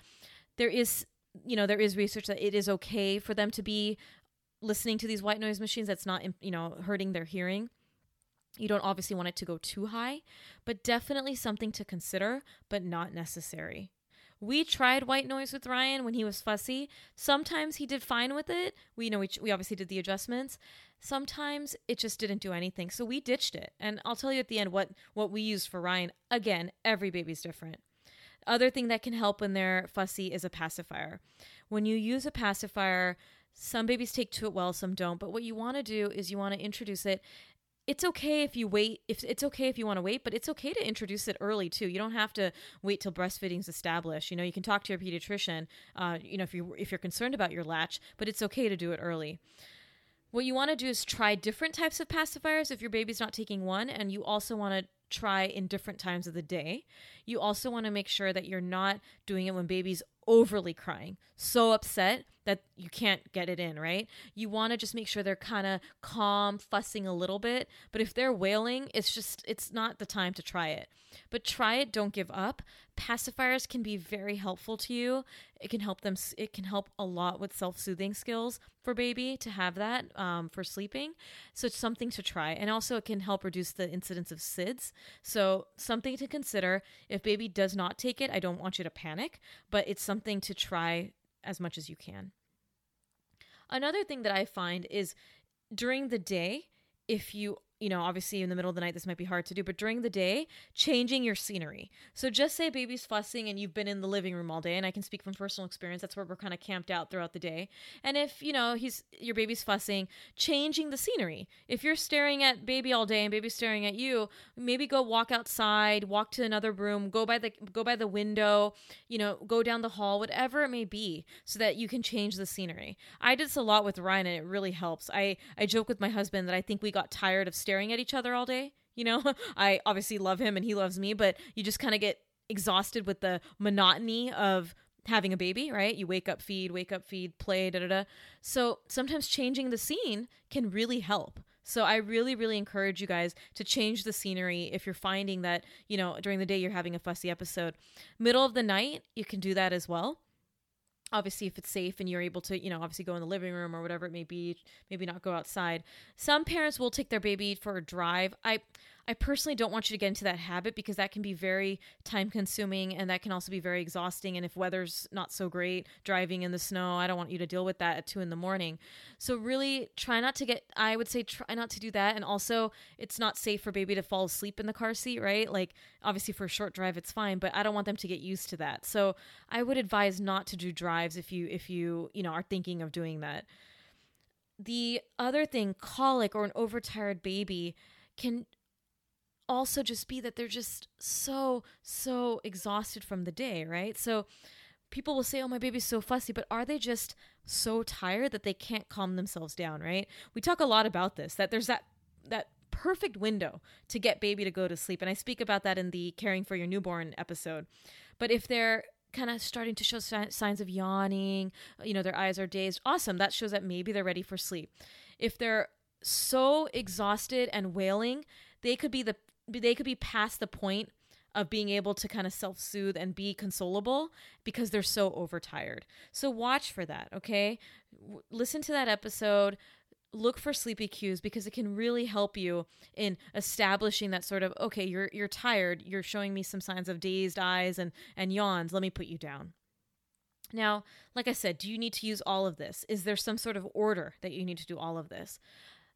there is you know there is research that it is okay for them to be listening to these white noise machines that's not you know hurting their hearing you don't obviously want it to go too high but definitely something to consider but not necessary we tried white noise with Ryan when he was fussy. Sometimes he did fine with it. We you know we, we obviously did the adjustments. Sometimes it just didn't do anything. So we ditched it. And I'll tell you at the end what what we used for Ryan. Again, every baby's different. Other thing that can help when they're fussy is a pacifier. When you use a pacifier, some babies take to it well, some don't. But what you want to do is you want to introduce it it's okay if you wait if it's okay if you want to wait but it's okay to introduce it early too. You don't have to wait till breastfeeding's established. You know you can talk to your pediatrician uh, you know if you if you're concerned about your latch but it's okay to do it early. What you want to do is try different types of pacifiers if your baby's not taking one and you also want to try in different times of the day. You also want to make sure that you're not doing it when baby's overly crying. So upset that you can't get it in, right? You want to just make sure they're kind of calm, fussing a little bit. But if they're wailing, it's just, it's not the time to try it. But try it, don't give up. Pacifiers can be very helpful to you. It can help them, it can help a lot with self soothing skills for baby to have that um, for sleeping. So it's something to try. And also, it can help reduce the incidence of SIDS. So, something to consider. If baby does not take it, I don't want you to panic, but it's something to try as much as you can. Another thing that I find is during the day, if you you know, obviously in the middle of the night, this might be hard to do, but during the day, changing your scenery. So just say baby's fussing and you've been in the living room all day, and I can speak from personal experience. That's where we're kind of camped out throughout the day. And if, you know, he's your baby's fussing, changing the scenery. If you're staring at baby all day and baby's staring at you, maybe go walk outside, walk to another room, go by the go by the window, you know, go down the hall, whatever it may be, so that you can change the scenery. I did this a lot with Ryan and it really helps. I I joke with my husband that I think we got tired of staring at each other all day. You know, I obviously love him and he loves me, but you just kind of get exhausted with the monotony of having a baby, right? You wake up, feed, wake up, feed, play, da da da. So sometimes changing the scene can really help. So I really, really encourage you guys to change the scenery if you're finding that, you know, during the day you're having a fussy episode. Middle of the night, you can do that as well obviously if it's safe and you're able to you know obviously go in the living room or whatever it may be maybe not go outside. Some parents will take their baby for a drive. I I personally don't want you to get into that habit because that can be very time consuming and that can also be very exhausting. And if weather's not so great, driving in the snow, I don't want you to deal with that at two in the morning. So, really try not to get, I would say, try not to do that. And also, it's not safe for baby to fall asleep in the car seat, right? Like, obviously, for a short drive, it's fine, but I don't want them to get used to that. So, I would advise not to do drives if you, if you, you know, are thinking of doing that. The other thing, colic or an overtired baby can also just be that they're just so, so exhausted from the day, right? So people will say, oh, my baby's so fussy, but are they just so tired that they can't calm themselves down, right? We talk a lot about this, that there's that, that perfect window to get baby to go to sleep. And I speak about that in the caring for your newborn episode. But if they're kind of starting to show signs of yawning, you know, their eyes are dazed, awesome. That shows that maybe they're ready for sleep. If they're so exhausted and wailing, they could be the they could be past the point of being able to kind of self soothe and be consolable because they're so overtired. So watch for that, okay? W- listen to that episode. Look for sleepy cues because it can really help you in establishing that sort of okay, you're you're tired, you're showing me some signs of dazed eyes and and yawns. Let me put you down. Now, like I said, do you need to use all of this? Is there some sort of order that you need to do all of this?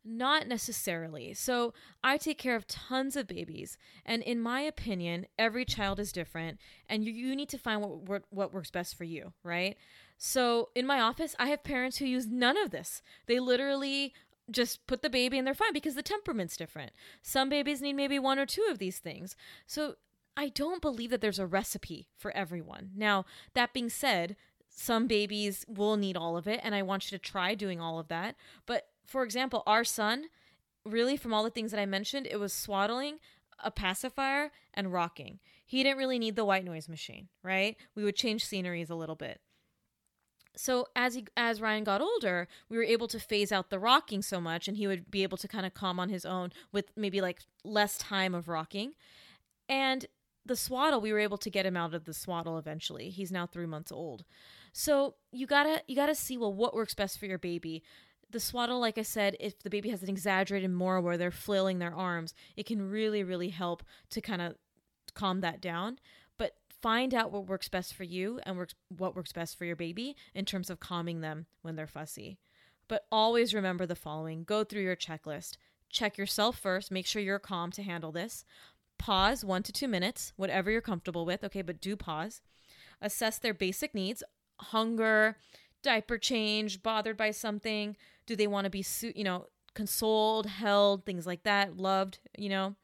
Not necessarily. So, I take care of tons of babies, and in my opinion, every child is different, and you, you need to find what, what, what works best for you, right? So, in my office, I have parents who use none of this. They literally just put the baby and they're fine because the temperament's different. Some babies need maybe one or two of these things. So, I don't believe that there's a recipe for everyone. Now, that being said, some babies will need all of it, and I want you to try doing all of that. But for example, our son, really from all the things that I mentioned, it was swaddling, a pacifier, and rocking. He didn't really need the white noise machine, right? We would change sceneries a little bit. So as he as Ryan got older, we were able to phase out the rocking so much and he would be able to kind of calm on his own with maybe like less time of rocking. And the swaddle, we were able to get him out of the swaddle eventually. He's now three months old. So you gotta you gotta see well what works best for your baby. The swaddle, like I said, if the baby has an exaggerated more where they're flailing their arms, it can really, really help to kind of calm that down. But find out what works best for you and works what works best for your baby in terms of calming them when they're fussy. But always remember the following go through your checklist. Check yourself first, make sure you're calm to handle this. Pause one to two minutes, whatever you're comfortable with, okay, but do pause. Assess their basic needs hunger, diaper change, bothered by something. Do they want to be, you know, consoled, held, things like that, loved, you know?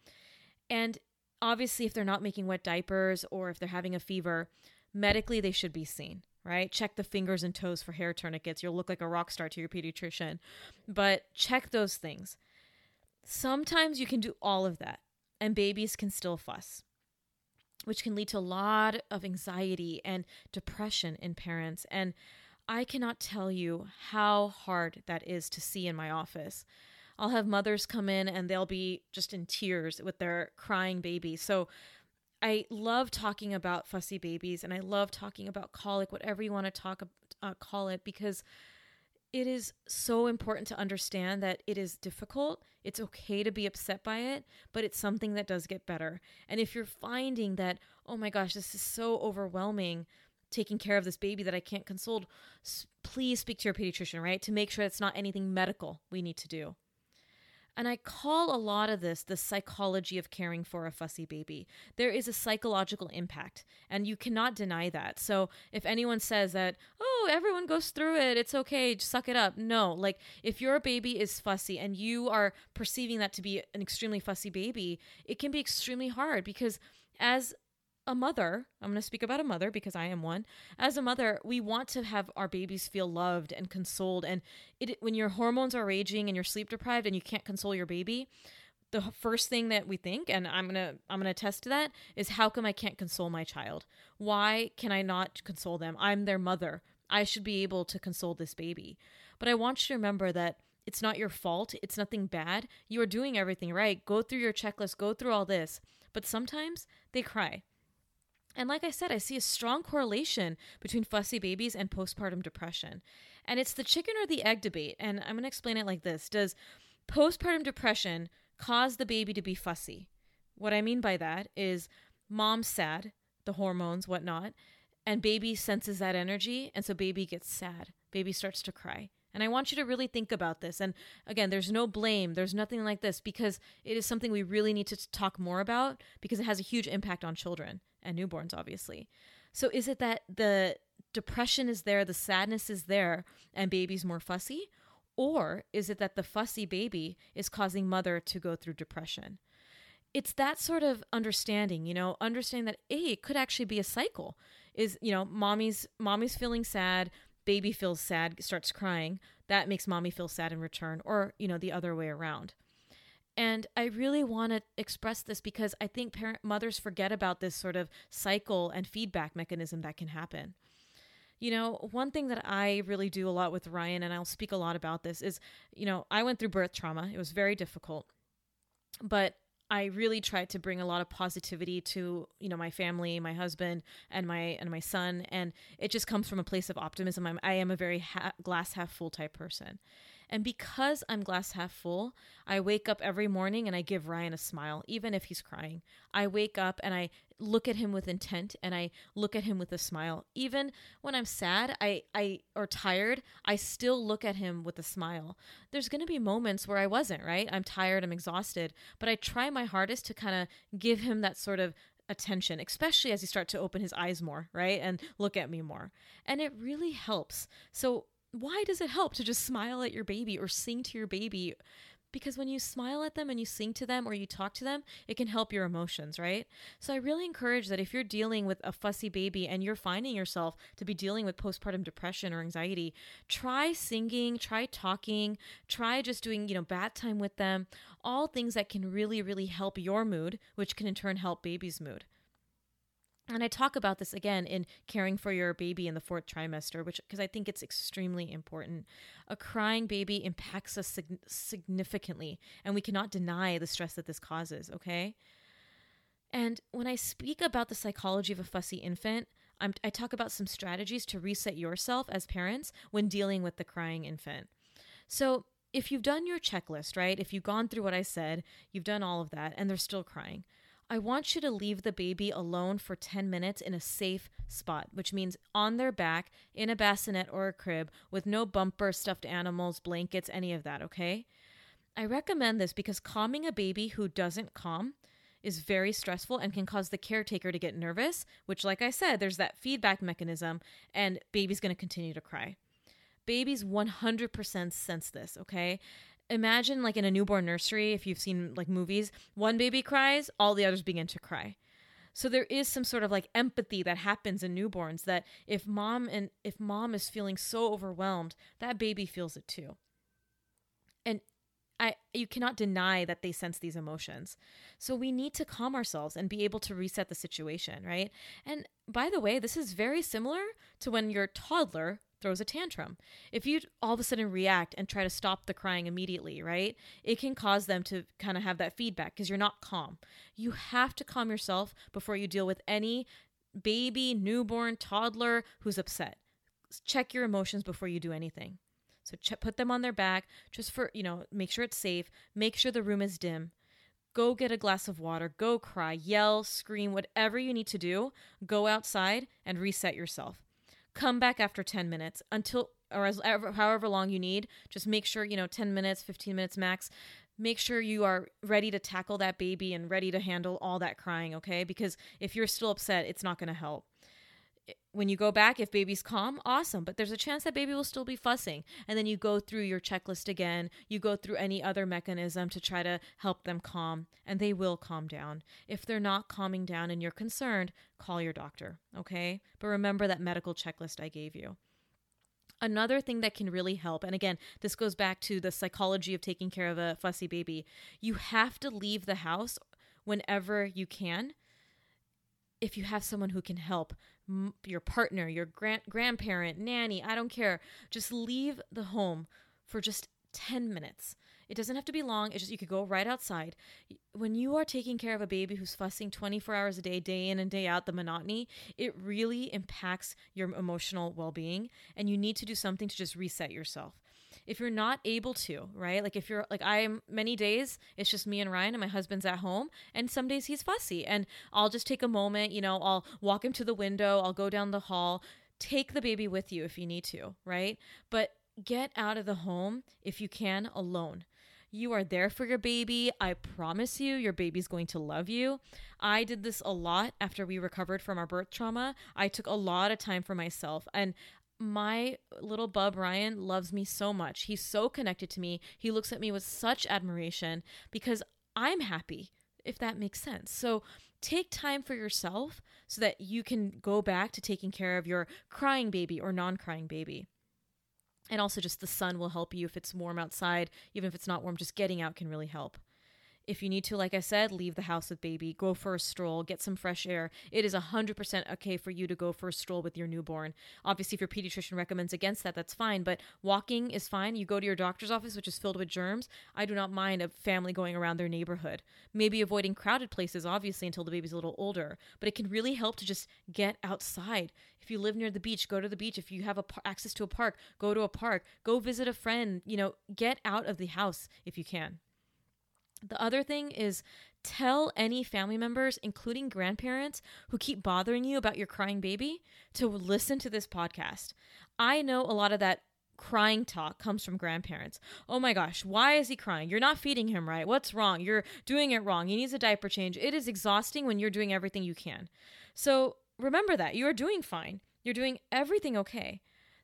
And obviously, if they're not making wet diapers or if they're having a fever, medically they should be seen right? Check the fingers and toes for hair tourniquets. You'll look like a rock star to your pediatrician. But check those things. Sometimes you can do all of that and babies can still fuss, which can lead to a lot of anxiety and depression in parents. And I cannot tell you how hard that is to see in my office. I'll have mothers come in and they'll be just in tears with their crying baby. So I love talking about fussy babies and I love talking about colic, whatever you want to talk uh, call it, because it is so important to understand that it is difficult. It's okay to be upset by it, but it's something that does get better. And if you're finding that, oh my gosh, this is so overwhelming taking care of this baby that I can't console, please speak to your pediatrician, right? To make sure it's not anything medical we need to do. And I call a lot of this the psychology of caring for a fussy baby. There is a psychological impact, and you cannot deny that. So if anyone says that, oh, everyone goes through it, it's okay, just suck it up. No, like if your baby is fussy and you are perceiving that to be an extremely fussy baby, it can be extremely hard because as a mother, I'm going to speak about a mother because I am one. As a mother, we want to have our babies feel loved and consoled. And it, when your hormones are raging and you're sleep deprived and you can't console your baby, the first thing that we think, and I'm gonna I'm gonna attest to that, is how come I can't console my child? Why can I not console them? I'm their mother. I should be able to console this baby. But I want you to remember that it's not your fault. It's nothing bad. You are doing everything right. Go through your checklist. Go through all this. But sometimes they cry and like I said, I see a strong correlation between fussy babies and postpartum depression. And it's the chicken or the egg debate. And I'm going to explain it like this Does postpartum depression cause the baby to be fussy? What I mean by that is mom's sad, the hormones, whatnot, and baby senses that energy. And so baby gets sad. Baby starts to cry. And I want you to really think about this. And again, there's no blame, there's nothing like this because it is something we really need to talk more about because it has a huge impact on children and newborns, obviously. So is it that the depression is there, the sadness is there, and baby's more fussy? Or is it that the fussy baby is causing mother to go through depression? It's that sort of understanding, you know, understanding that hey, it could actually be a cycle. Is you know, mommy's mommy's feeling sad, baby feels sad, starts crying. That makes mommy feel sad in return, or you know, the other way around. And I really want to express this because I think parent mothers forget about this sort of cycle and feedback mechanism that can happen. You know, one thing that I really do a lot with Ryan, and I'll speak a lot about this, is, you know, I went through birth trauma. It was very difficult. But I really tried to bring a lot of positivity to you know my family, my husband, and my and my son, and it just comes from a place of optimism. I'm, I am a very ha- glass half full type person, and because I'm glass half full, I wake up every morning and I give Ryan a smile, even if he's crying. I wake up and I look at him with intent and I look at him with a smile. Even when I'm sad, I, I or tired, I still look at him with a smile. There's gonna be moments where I wasn't, right? I'm tired, I'm exhausted, but I try my hardest to kind of give him that sort of attention, especially as he starts to open his eyes more, right? And look at me more. And it really helps. So why does it help to just smile at your baby or sing to your baby? Because when you smile at them and you sing to them or you talk to them, it can help your emotions, right? So I really encourage that if you're dealing with a fussy baby and you're finding yourself to be dealing with postpartum depression or anxiety, try singing, try talking, try just doing, you know, bath time with them, all things that can really, really help your mood, which can in turn help baby's mood. And I talk about this again in caring for your baby in the fourth trimester, which because I think it's extremely important. A crying baby impacts us sig- significantly, and we cannot deny the stress that this causes, okay? And when I speak about the psychology of a fussy infant, I'm, I talk about some strategies to reset yourself as parents when dealing with the crying infant. So, if you've done your checklist, right? If you've gone through what I said, you've done all of that, and they're still crying, I want you to leave the baby alone for 10 minutes in a safe spot, which means on their back, in a bassinet or a crib, with no bumper, stuffed animals, blankets, any of that, okay? I recommend this because calming a baby who doesn't calm is very stressful and can cause the caretaker to get nervous, which, like I said, there's that feedback mechanism, and baby's gonna continue to cry. Babies 100% sense this, okay? Imagine, like in a newborn nursery, if you've seen like movies, one baby cries, all the others begin to cry. So there is some sort of like empathy that happens in newborns that if mom and if mom is feeling so overwhelmed, that baby feels it too. And I you cannot deny that they sense these emotions. So we need to calm ourselves and be able to reset the situation, right? And by the way, this is very similar to when your toddler throws a tantrum. If you all of a sudden react and try to stop the crying immediately, right? It can cause them to kind of have that feedback because you're not calm. You have to calm yourself before you deal with any baby, newborn, toddler who's upset. Check your emotions before you do anything. So ch- put them on their back just for, you know, make sure it's safe, make sure the room is dim. Go get a glass of water, go cry, yell, scream, whatever you need to do. Go outside and reset yourself. Come back after 10 minutes until or as however long you need. Just make sure, you know, 10 minutes, 15 minutes max. Make sure you are ready to tackle that baby and ready to handle all that crying, okay? Because if you're still upset, it's not going to help when you go back, if baby's calm, awesome. But there's a chance that baby will still be fussing. And then you go through your checklist again. You go through any other mechanism to try to help them calm, and they will calm down. If they're not calming down and you're concerned, call your doctor, okay? But remember that medical checklist I gave you. Another thing that can really help, and again, this goes back to the psychology of taking care of a fussy baby, you have to leave the house whenever you can if you have someone who can help your partner, your grand- grandparent, nanny, I don't care. Just leave the home for just 10 minutes. It doesn't have to be long. It's just you could go right outside. When you are taking care of a baby who's fussing 24 hours a day, day in and day out, the monotony, it really impacts your emotional well being. And you need to do something to just reset yourself if you're not able to, right? Like if you're like I'm many days it's just me and Ryan and my husband's at home and some days he's fussy and I'll just take a moment, you know, I'll walk him to the window, I'll go down the hall, take the baby with you if you need to, right? But get out of the home if you can alone. You are there for your baby. I promise you, your baby's going to love you. I did this a lot after we recovered from our birth trauma. I took a lot of time for myself. And my little bub Ryan loves me so much. He's so connected to me. He looks at me with such admiration because I'm happy, if that makes sense. So take time for yourself so that you can go back to taking care of your crying baby or non crying baby. And also, just the sun will help you if it's warm outside. Even if it's not warm, just getting out can really help. If you need to, like I said, leave the house with baby, go for a stroll, get some fresh air. It is 100% okay for you to go for a stroll with your newborn. Obviously, if your pediatrician recommends against that, that's fine, but walking is fine. You go to your doctor's office, which is filled with germs. I do not mind a family going around their neighborhood. Maybe avoiding crowded places, obviously, until the baby's a little older, but it can really help to just get outside. If you live near the beach, go to the beach. If you have a, access to a park, go to a park. Go visit a friend. You know, get out of the house if you can. The other thing is tell any family members, including grandparents, who keep bothering you about your crying baby to listen to this podcast. I know a lot of that crying talk comes from grandparents. Oh my gosh, why is he crying? You're not feeding him right. What's wrong? You're doing it wrong. He needs a diaper change. It is exhausting when you're doing everything you can. So remember that you are doing fine. You're doing everything okay.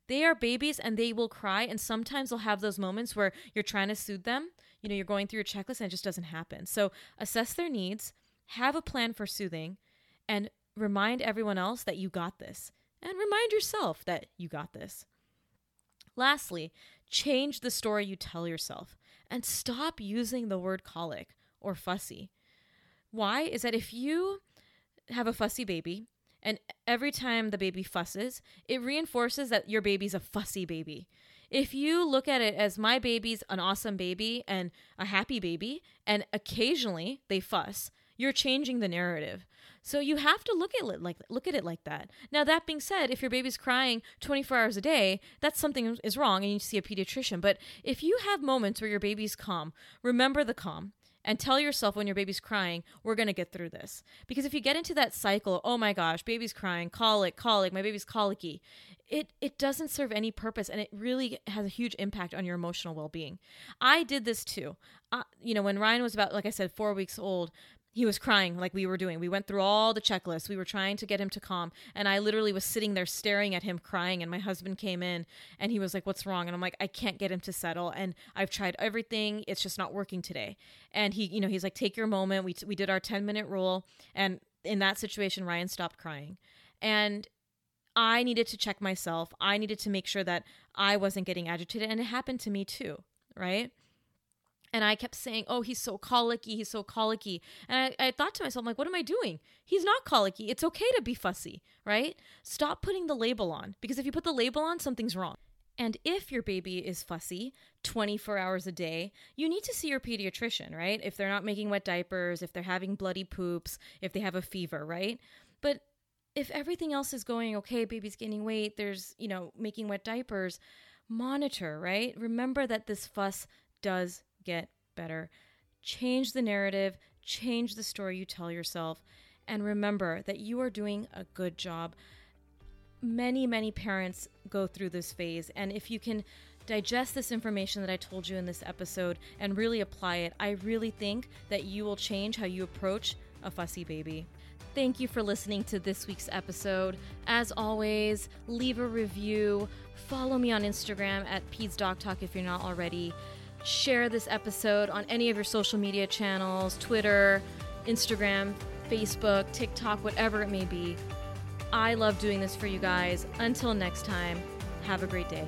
They are babies and they will cry, and sometimes they'll have those moments where you're trying to soothe them you know, you're going through your checklist and it just doesn't happen. So assess their needs, have a plan for soothing, and remind everyone else that you got this. And remind yourself that you got this. Lastly, change the story you tell yourself and stop using the word colic or fussy. Why? Is that if you have a fussy baby and every time the baby fusses, it reinforces that your baby's a fussy baby. If you look at it as my baby's an awesome baby and a happy baby, and occasionally they fuss, you're changing the narrative. So you have to look at it like look at it like that. Now that being said, if your baby's crying 24 hours a day, that's something is wrong and you need to see a pediatrician. But if you have moments where your baby's calm, remember the calm and tell yourself when your baby's crying, we're going to get through this. Because if you get into that cycle, oh my gosh, baby's crying, colic, colic, my baby's colicky, it it doesn't serve any purpose and it really has a huge impact on your emotional well-being. I did this too. Uh, you know, when Ryan was about like I said 4 weeks old, he was crying like we were doing. We went through all the checklists. We were trying to get him to calm. And I literally was sitting there staring at him crying. And my husband came in and he was like, What's wrong? And I'm like, I can't get him to settle. And I've tried everything. It's just not working today. And he, you know, he's like, Take your moment. We, we did our 10 minute rule. And in that situation, Ryan stopped crying. And I needed to check myself. I needed to make sure that I wasn't getting agitated. And it happened to me too, right? And I kept saying, Oh, he's so colicky. He's so colicky. And I, I thought to myself, I'm like, what am I doing? He's not colicky. It's okay to be fussy, right? Stop putting the label on because if you put the label on, something's wrong. And if your baby is fussy 24 hours a day, you need to see your pediatrician, right? If they're not making wet diapers, if they're having bloody poops, if they have a fever, right? But if everything else is going okay, baby's gaining weight, there's, you know, making wet diapers, monitor, right? Remember that this fuss does get better. Change the narrative, change the story you tell yourself, and remember that you are doing a good job. Many, many parents go through this phase, and if you can digest this information that I told you in this episode and really apply it, I really think that you will change how you approach a fussy baby. Thank you for listening to this week's episode. As always, leave a review. Follow me on Instagram at PedsDocTalk if you're not already share this episode on any of your social media channels Twitter, Instagram, Facebook, TikTok, whatever it may be. I love doing this for you guys. Until next time, have a great day.